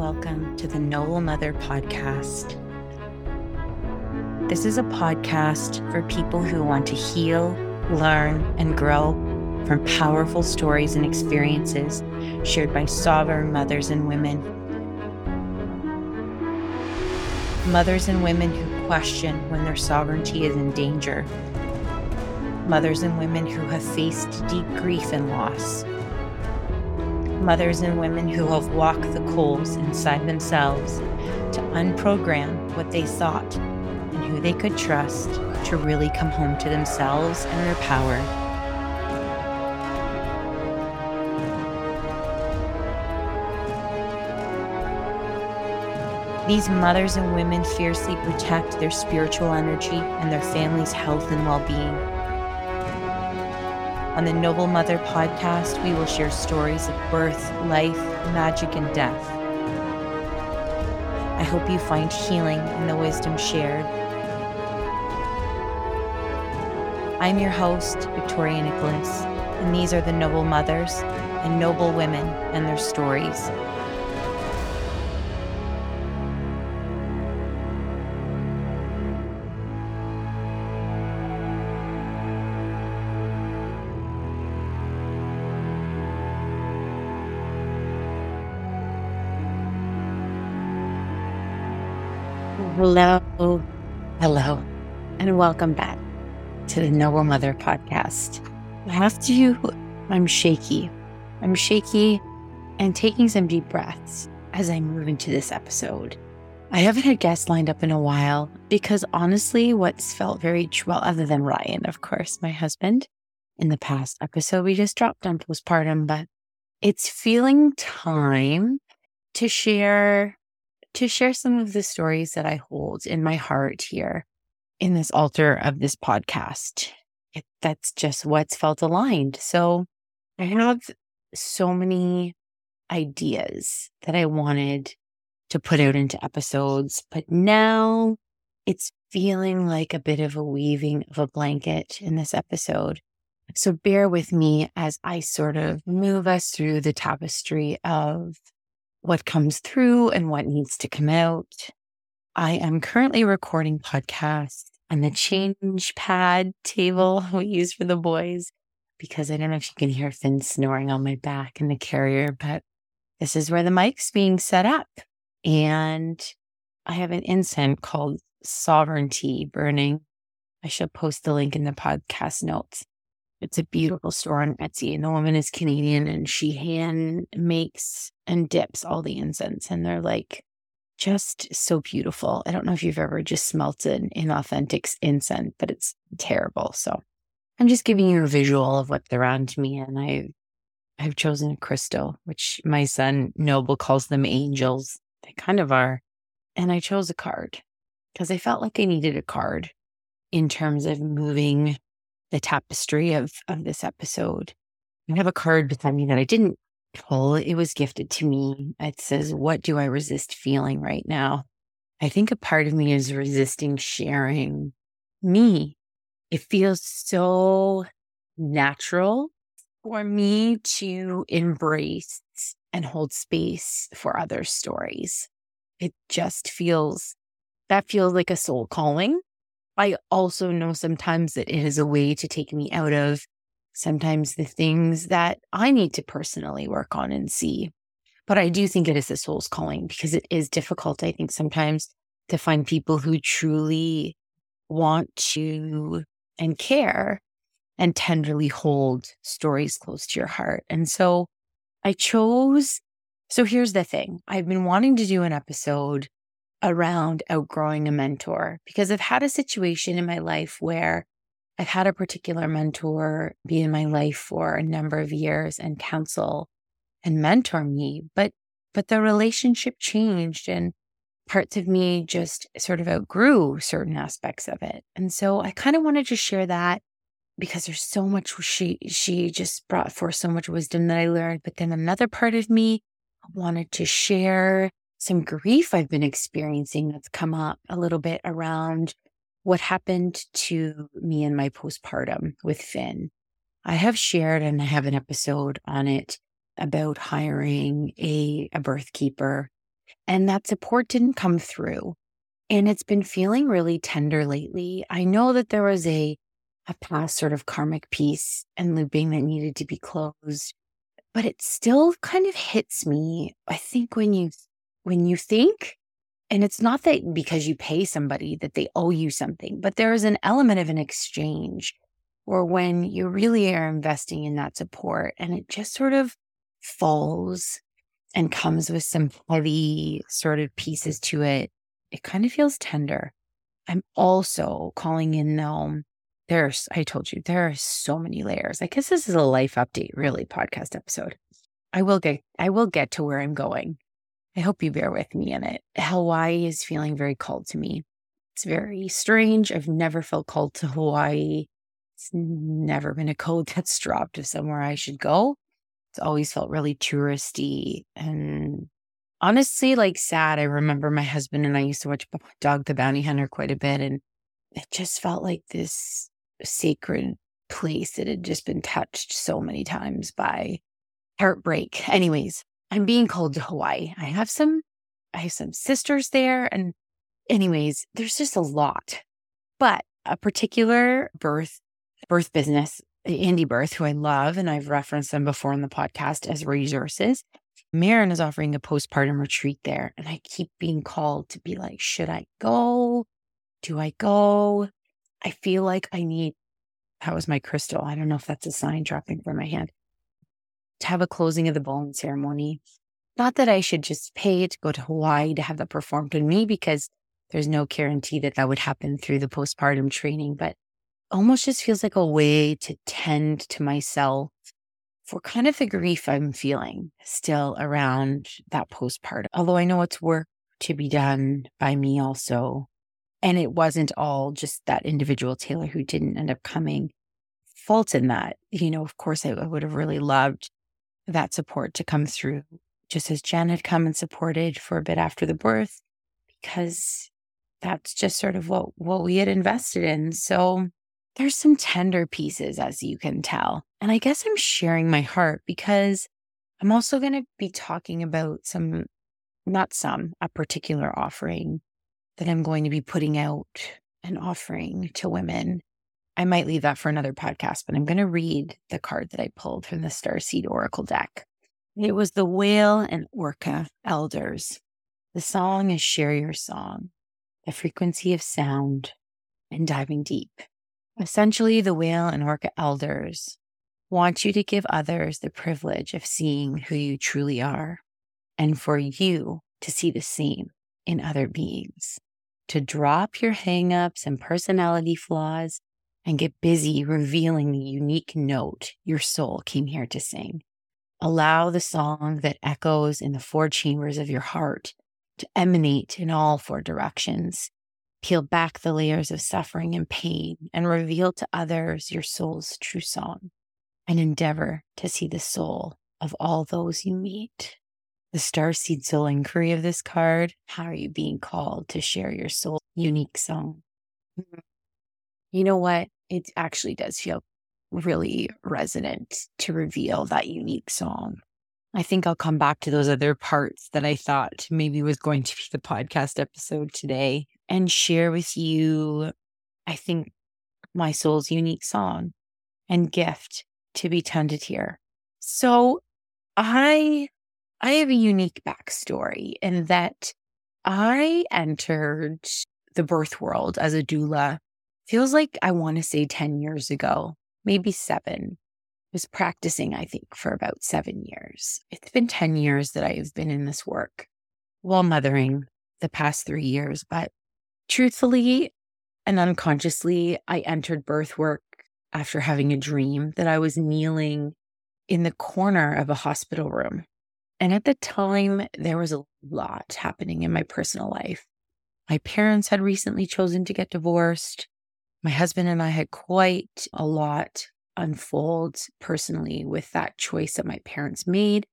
Welcome to the Noble Mother Podcast. This is a podcast for people who want to heal, learn, and grow from powerful stories and experiences shared by sovereign mothers and women. Mothers and women who question when their sovereignty is in danger. Mothers and women who have faced deep grief and loss mothers and women who have walked the coals inside themselves to unprogram what they thought and who they could trust to really come home to themselves and their power. These mothers and women fiercely protect their spiritual energy and their family's health and well being. On the Noble Mother podcast, we will share stories of birth, life, magic, and death. I hope you find healing in the wisdom shared. I'm your host, Victoria Nicholas, and these are the Noble Mothers and Noble Women and their stories. Hello, hello, and welcome back to the Noble Mother podcast. Have to, I'm shaky. I'm shaky and taking some deep breaths as I move into this episode. I haven't had guests lined up in a while because honestly, what's felt very well, other than Ryan, of course, my husband, in the past episode we just dropped on postpartum, but it's feeling time to share to share some of the stories that I hold in my heart here in this altar of this podcast. It, that's just what's felt aligned. So I have so many ideas that I wanted to put out into episodes, but now it's feeling like a bit of a weaving of a blanket in this episode. So bear with me as I sort of move us through the tapestry of what comes through and what needs to come out. I am currently recording podcasts on the change pad table we use for the boys because I don't know if you can hear Finn snoring on my back in the carrier, but this is where the mic's being set up. And I have an incense called Sovereignty burning. I shall post the link in the podcast notes. It's a beautiful store on Etsy, and the woman is Canadian and she hand makes and dips all the incense, and they're like just so beautiful. I don't know if you've ever just smelt an inauthentic incense, but it's terrible. So I'm just giving you a visual of what's around me, and I I've chosen a crystal, which my son Noble calls them angels. They kind of are. And I chose a card because I felt like I needed a card in terms of moving the tapestry of, of this episode. I have a card beside me that I didn't pull. It was gifted to me. It says, What do I resist feeling right now? I think a part of me is resisting sharing me. It feels so natural for me to embrace and hold space for other stories. It just feels, that feels like a soul calling I also know sometimes that it is a way to take me out of sometimes the things that I need to personally work on and see. But I do think it is a soul's calling because it is difficult, I think, sometimes to find people who truly want to and care and tenderly hold stories close to your heart. And so I chose. So here's the thing I've been wanting to do an episode around outgrowing a mentor because I've had a situation in my life where I've had a particular mentor be in my life for a number of years and counsel and mentor me, but but the relationship changed and parts of me just sort of outgrew certain aspects of it. And so I kind of wanted to share that because there's so much she she just brought forth so much wisdom that I learned, but then another part of me wanted to share some grief I've been experiencing that's come up a little bit around what happened to me in my postpartum with Finn. I have shared and I have an episode on it about hiring a, a birth keeper And that support didn't come through. And it's been feeling really tender lately. I know that there was a, a past sort of karmic piece and looping that needed to be closed, but it still kind of hits me. I think when you, when you think, and it's not that because you pay somebody that they owe you something, but there is an element of an exchange or when you really are investing in that support and it just sort of falls and comes with some heavy sort of pieces to it it kind of feels tender. I'm also calling in now. There's, I told you, there are so many layers. I guess this is a life update, really, podcast episode. I will get, I will get to where I'm going. I hope you bear with me in it. Hawaii is feeling very called to me. It's very strange. I've never felt called to Hawaii. It's never been a code that's dropped of somewhere I should go. It's always felt really touristy and honestly like sad. I remember my husband and I used to watch Dog the Bounty Hunter quite a bit, and it just felt like this sacred place that had just been touched so many times by heartbreak. Anyways, I'm being called to Hawaii. I have some, I have some sisters there, and anyways, there's just a lot. But a particular birth birth business, Indie Birth, who I love, and I've referenced them before in the podcast as resources. Maryn is offering a postpartum retreat there. And I keep being called to be like, should I go? Do I go? I feel like I need, that was my crystal. I don't know if that's a sign dropping from my hand to have a closing of the bone ceremony. Not that I should just pay to go to Hawaii to have that performed on me because there's no guarantee that that would happen through the postpartum training, but almost just feels like a way to tend to myself for kind of the grief I'm feeling still around that postpartum. Although I know it's work to be done by me also. And it wasn't all just that individual Taylor who didn't end up coming. Fault in that. You know, of course, I, I would have really loved that support to come through, just as Jen had come and supported for a bit after the birth, because that's just sort of what, what we had invested in. So there's some tender pieces, as you can tell. And I guess I'm sharing my heart because I'm also going to be talking about some, not some, a particular offering that I'm going to be putting out an offering to women. I might leave that for another podcast, but I'm going to read the card that I pulled from the Starseed Oracle deck. It was the Whale and Orca Elders. The song is Share Your Song, the frequency of sound and diving deep. Essentially, the whale and orca elders want you to give others the privilege of seeing who you truly are and for you to see the same in other beings, to drop your hangups and personality flaws and get busy revealing the unique note your soul came here to sing. Allow the song that echoes in the four chambers of your heart to emanate in all four directions Peel back the layers of suffering and pain and reveal to others your soul's true song and endeavor to see the soul of all those you meet. The star seed soul inquiry of this card how are you being called to share your soul unique song? You know what? It actually does feel really resonant to reveal that unique song. I think I'll come back to those other parts that I thought maybe was going to be the podcast episode today and share with you, I think, my soul's unique song and gift to be tended here. So I I have a unique backstory in that I entered the birth world as a doula. Feels like I want to say 10 years ago, maybe seven. I was practicing, I think, for about seven years. It's been 10 years that I've been in this work while mothering the past three years, but Truthfully and unconsciously, I entered birth work after having a dream that I was kneeling in the corner of a hospital room. And at the time, there was a lot happening in my personal life. My parents had recently chosen to get divorced. My husband and I had quite a lot unfold personally with that choice that my parents made.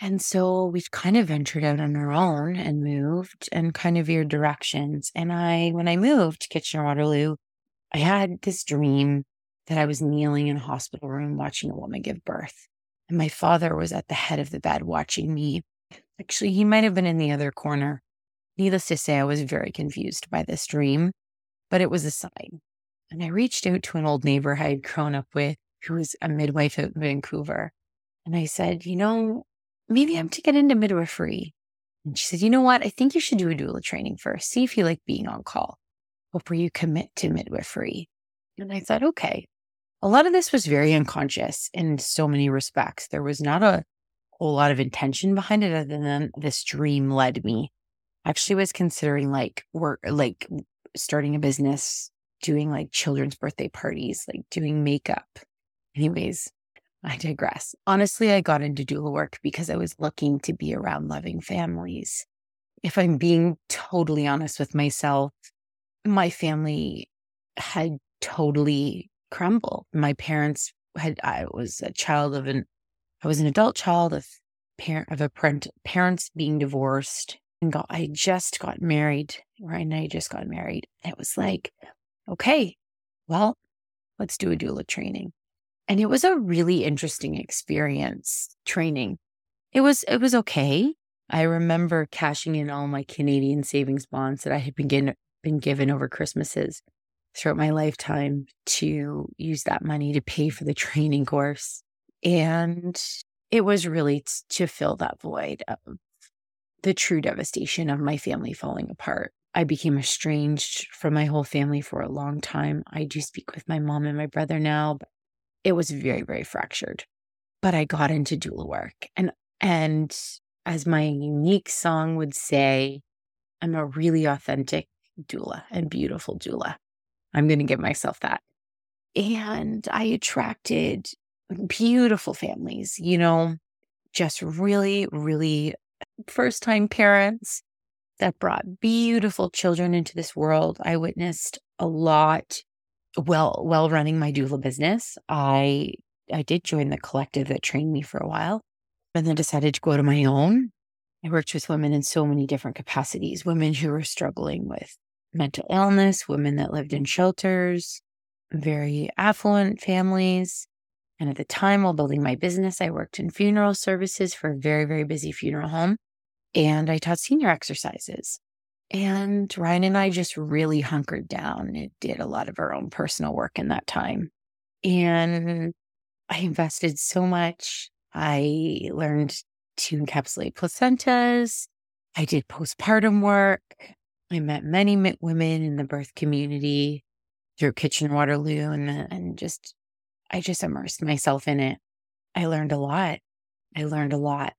And so we kind of ventured out on our own and moved and kind of veered directions. And I, when I moved to Kitchener Waterloo, I had this dream that I was kneeling in a hospital room watching a woman give birth. And my father was at the head of the bed watching me. Actually, he might have been in the other corner. Needless to say, I was very confused by this dream, but it was a sign. And I reached out to an old neighbor I had grown up with who was a midwife out in Vancouver. And I said, you know, maybe I'm to get into midwifery. And she said, you know what? I think you should do a doula training first. See if you like being on call before you commit to midwifery. And I thought, okay. A lot of this was very unconscious in so many respects. There was not a whole lot of intention behind it other than this dream led me. I actually was considering like work, like starting a business, doing like children's birthday parties, like doing makeup. Anyways, I digress. Honestly, I got into doula work because I was looking to be around loving families. If I'm being totally honest with myself, my family had totally crumbled. My parents had, I was a child of an I was an adult child of parent of a parent, parents being divorced and got I just got married. Right. And I just got married. It was like, okay, well, let's do a doula training. And it was a really interesting experience training. It was it was okay. I remember cashing in all my Canadian savings bonds that I had been, been given over Christmases throughout my lifetime to use that money to pay for the training course. And it was really t- to fill that void of the true devastation of my family falling apart. I became estranged from my whole family for a long time. I do speak with my mom and my brother now, but it was very, very fractured. But I got into doula work. And and as my unique song would say, I'm a really authentic doula and beautiful doula. I'm going to give myself that. And I attracted beautiful families, you know, just really, really first time parents that brought beautiful children into this world. I witnessed a lot well while running my doula business. I I did join the collective that trained me for a while, and then decided to go to my own. I worked with women in so many different capacities, women who were struggling with mental illness, women that lived in shelters, very affluent families, and at the time, while building my business, I worked in funeral services for a very, very busy funeral home. And I taught senior exercises. And Ryan and I just really hunkered down and did a lot of our own personal work in that time. And I invested so much. I learned to encapsulate placentas. I did postpartum work. I met many women in the birth community through Kitchener Waterloo and, and just I just immersed myself in it. I learned a lot. I learned a lot.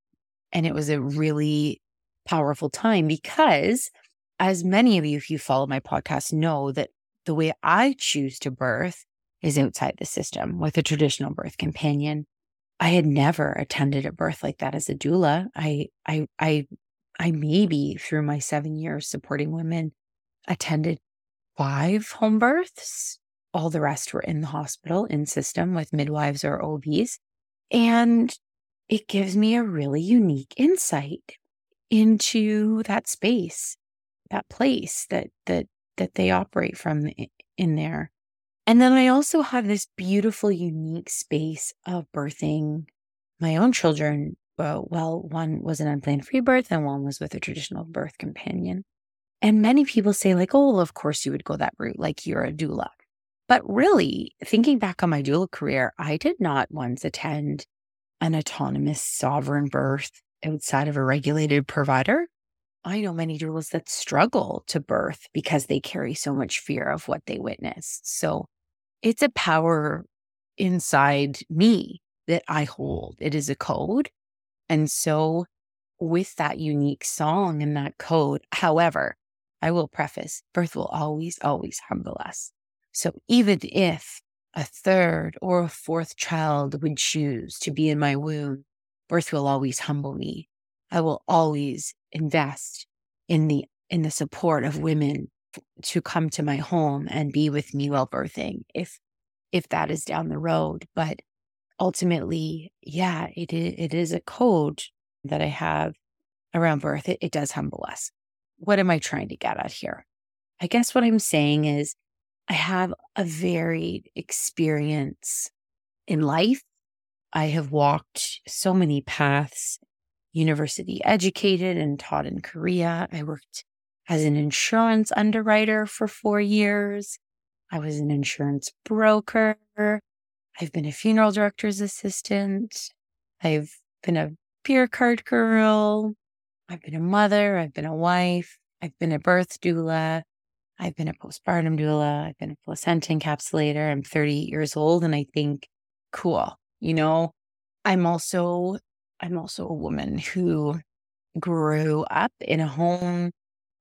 And it was a really powerful time because, as many of you, if you follow my podcast, know that the way I choose to birth is outside the system with a traditional birth companion. I had never attended a birth like that as a doula. I, I, I, I maybe through my seven years supporting women attended five home births all the rest were in the hospital in system with midwives or OBs. And it gives me a really unique insight into that space, that place that that that they operate from in there. And then I also have this beautiful, unique space of birthing my own children. Well, well, one was an unplanned free birth and one was with a traditional birth companion. And many people say, like, oh, well, of course you would go that route, like you're a doula. But really, thinking back on my doula career, I did not once attend an autonomous sovereign birth outside of a regulated provider. I know many doulas that struggle to birth because they carry so much fear of what they witnessed. So it's a power inside me that I hold. It is a code. And so, with that unique song and that code, however, I will preface birth will always, always humble us. So even if a third or a fourth child would choose to be in my womb, birth will always humble me. I will always invest in the in the support of women to come to my home and be with me while birthing if if that is down the road. But ultimately yeah it is, it is a code that i have around birth. It, it does humble us. What am i trying to get at here? I guess what i'm saying is I have a varied experience in life. I have walked so many paths. university educated and taught in Korea. I worked as an insurance underwriter for four years. I was an insurance broker. I've been a funeral director's assistant. I've been a beer card girl. I've been a mother. I've been a wife. I've been a birth doula. I've been a postpartum doula. I've been a placenta encapsulator. I'm 38 years old and I think, cool. You know, I'm also, I'm also a woman who grew up in a home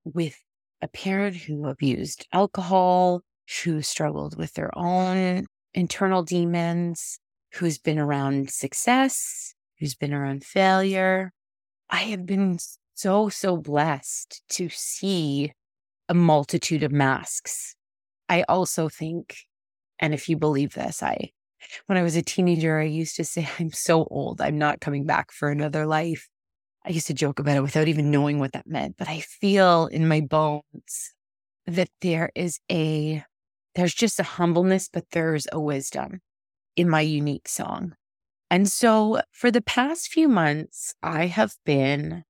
with a parent who abused alcohol, who struggled with their own internal demons, who's been around success, who's been around failure. I have been so, so blessed to see a multitude of masks. I also think, and if you believe this, I, when I was a teenager, I used to say, I'm so old, I'm not coming back for another life. I used to joke about it without even knowing what that meant, but I feel in my bones that there is a, there's just a humbleness, but there's a wisdom in my unique song. And so for the past few months, I have been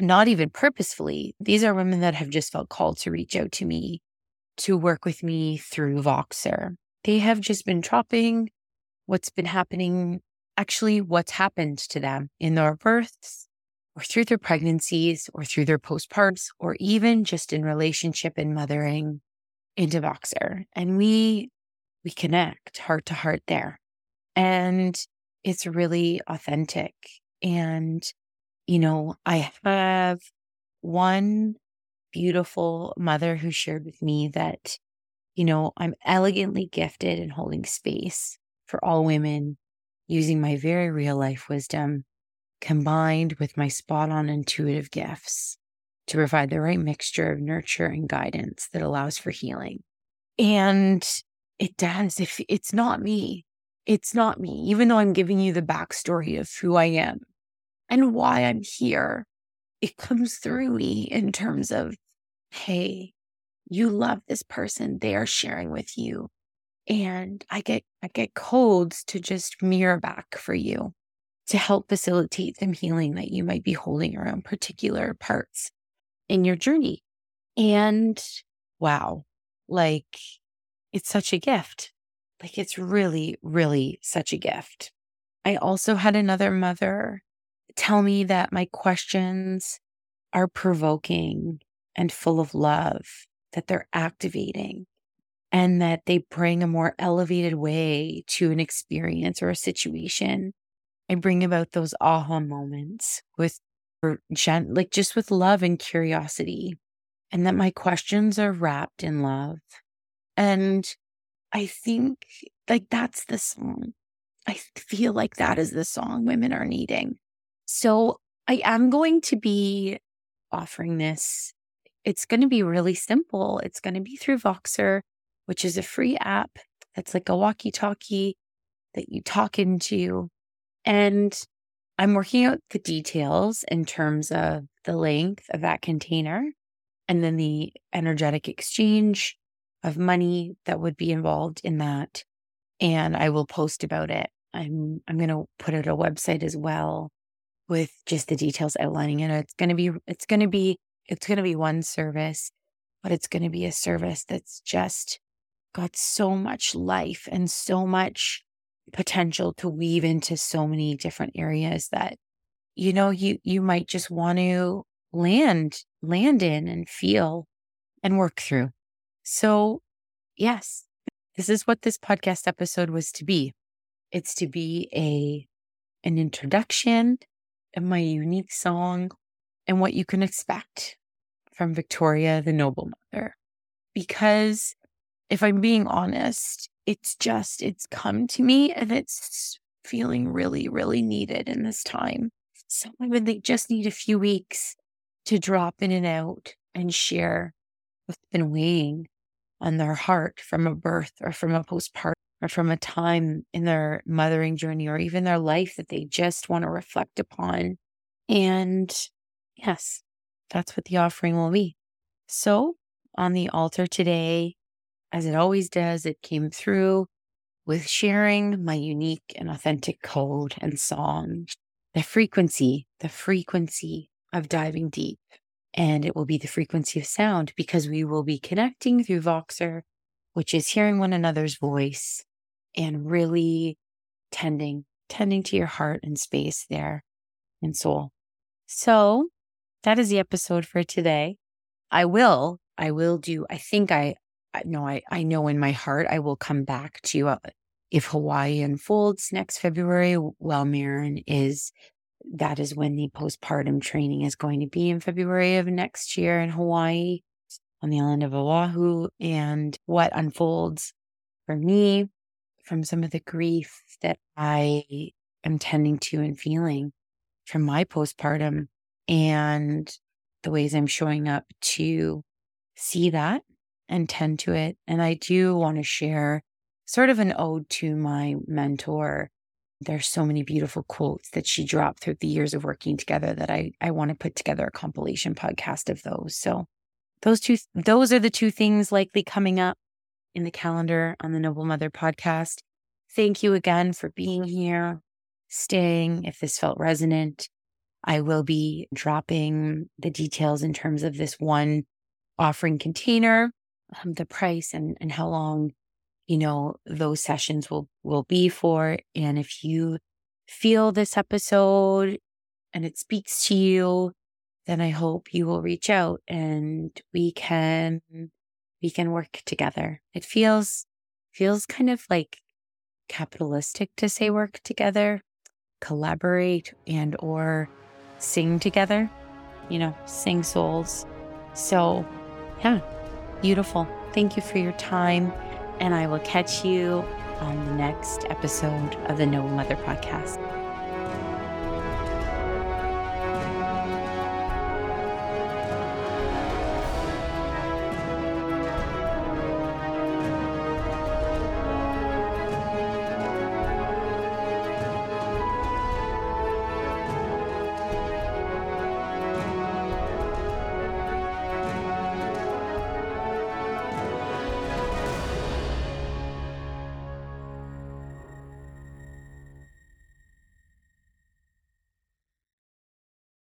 not even purposefully, these are women that have just felt called to reach out to me to work with me through Voxer. They have just been dropping what's been happening, actually, what's happened to them in their births or through their pregnancies or through their postparts or even just in relationship and mothering into Voxer. And we, we connect heart to heart there. And it's really authentic. And you know, I have one beautiful mother who shared with me that, you know, I'm elegantly gifted in holding space for all women using my very real life wisdom combined with my spot on intuitive gifts to provide the right mixture of nurture and guidance that allows for healing. And it does. If it's not me, it's not me, even though I'm giving you the backstory of who I am and why I'm here, it comes through me in terms of, hey, you love this person, they are sharing with you. And I get I get codes to just mirror back for you to help facilitate some healing that you might be holding around particular parts in your journey. And wow, like it's such a gift. Like it's really, really such a gift. I also had another mother tell me that my questions are provoking and full of love, that they're activating, and that they bring a more elevated way to an experience or a situation. I bring about those aha moments with gen- like just with love and curiosity, and that my questions are wrapped in love. And I think like that's the song. I feel like that is the song women are needing. So I am going to be offering this. It's going to be really simple. It's going to be through Voxer, which is a free app that's like a walkie talkie that you talk into. And I'm working out the details in terms of the length of that container and then the energetic exchange of money that would be involved in that. And I will post about it. I'm I'm going to put out a website as well with just the details outlining it. It's going to be, it's going to be, it's going to be one service, but it's going to be a service that's just got so much life and so much potential to weave into so many different areas that, you know, you, you might just want to land, land in and feel and work through. So yes, this is what this podcast episode was to be. It's to be a, an introduction and my unique song and what you can expect from Victoria, the Noble Mother. Because if I'm being honest, it's just, it's come to me and it's feeling really, really needed in this time. Some women, they just need a few weeks to drop in and out and share what's been weighing on their heart from a birth or from a postpartum or from a time in their mothering journey or even their life that they just want to reflect upon. And yes, that's what the offering will be. So on the altar today, as it always does, it came through with sharing my unique and authentic code and song the frequency, the frequency of diving deep. And it will be the frequency of sound because we will be connecting through Voxer, which is hearing one another's voice and really tending, tending to your heart and space there and soul. So that is the episode for today. I will, I will do, I think I, I know, I, I know in my heart, I will come back to uh, if Hawaii unfolds next February, well, Maryn is, that is when the postpartum training is going to be in February of next year in Hawaii on the island of Oahu and what unfolds for me from some of the grief that I am tending to and feeling from my postpartum and the ways I'm showing up to see that and tend to it. And I do want to share sort of an ode to my mentor. There's so many beautiful quotes that she dropped through the years of working together that I, I want to put together a compilation podcast of those. So those two, those are the two things likely coming up in the calendar on the Noble Mother podcast. Thank you again for being here, staying. If this felt resonant, I will be dropping the details in terms of this one offering container, um, the price and, and how long, you know, those sessions will, will be for. And if you feel this episode and it speaks to you, then I hope you will reach out and we can, we can work together. It feels, feels kind of like capitalistic to say work together, collaborate and or sing together, you know, sing souls. So, yeah, beautiful. Thank you for your time. And I will catch you on the next episode of the Noble Mother podcast.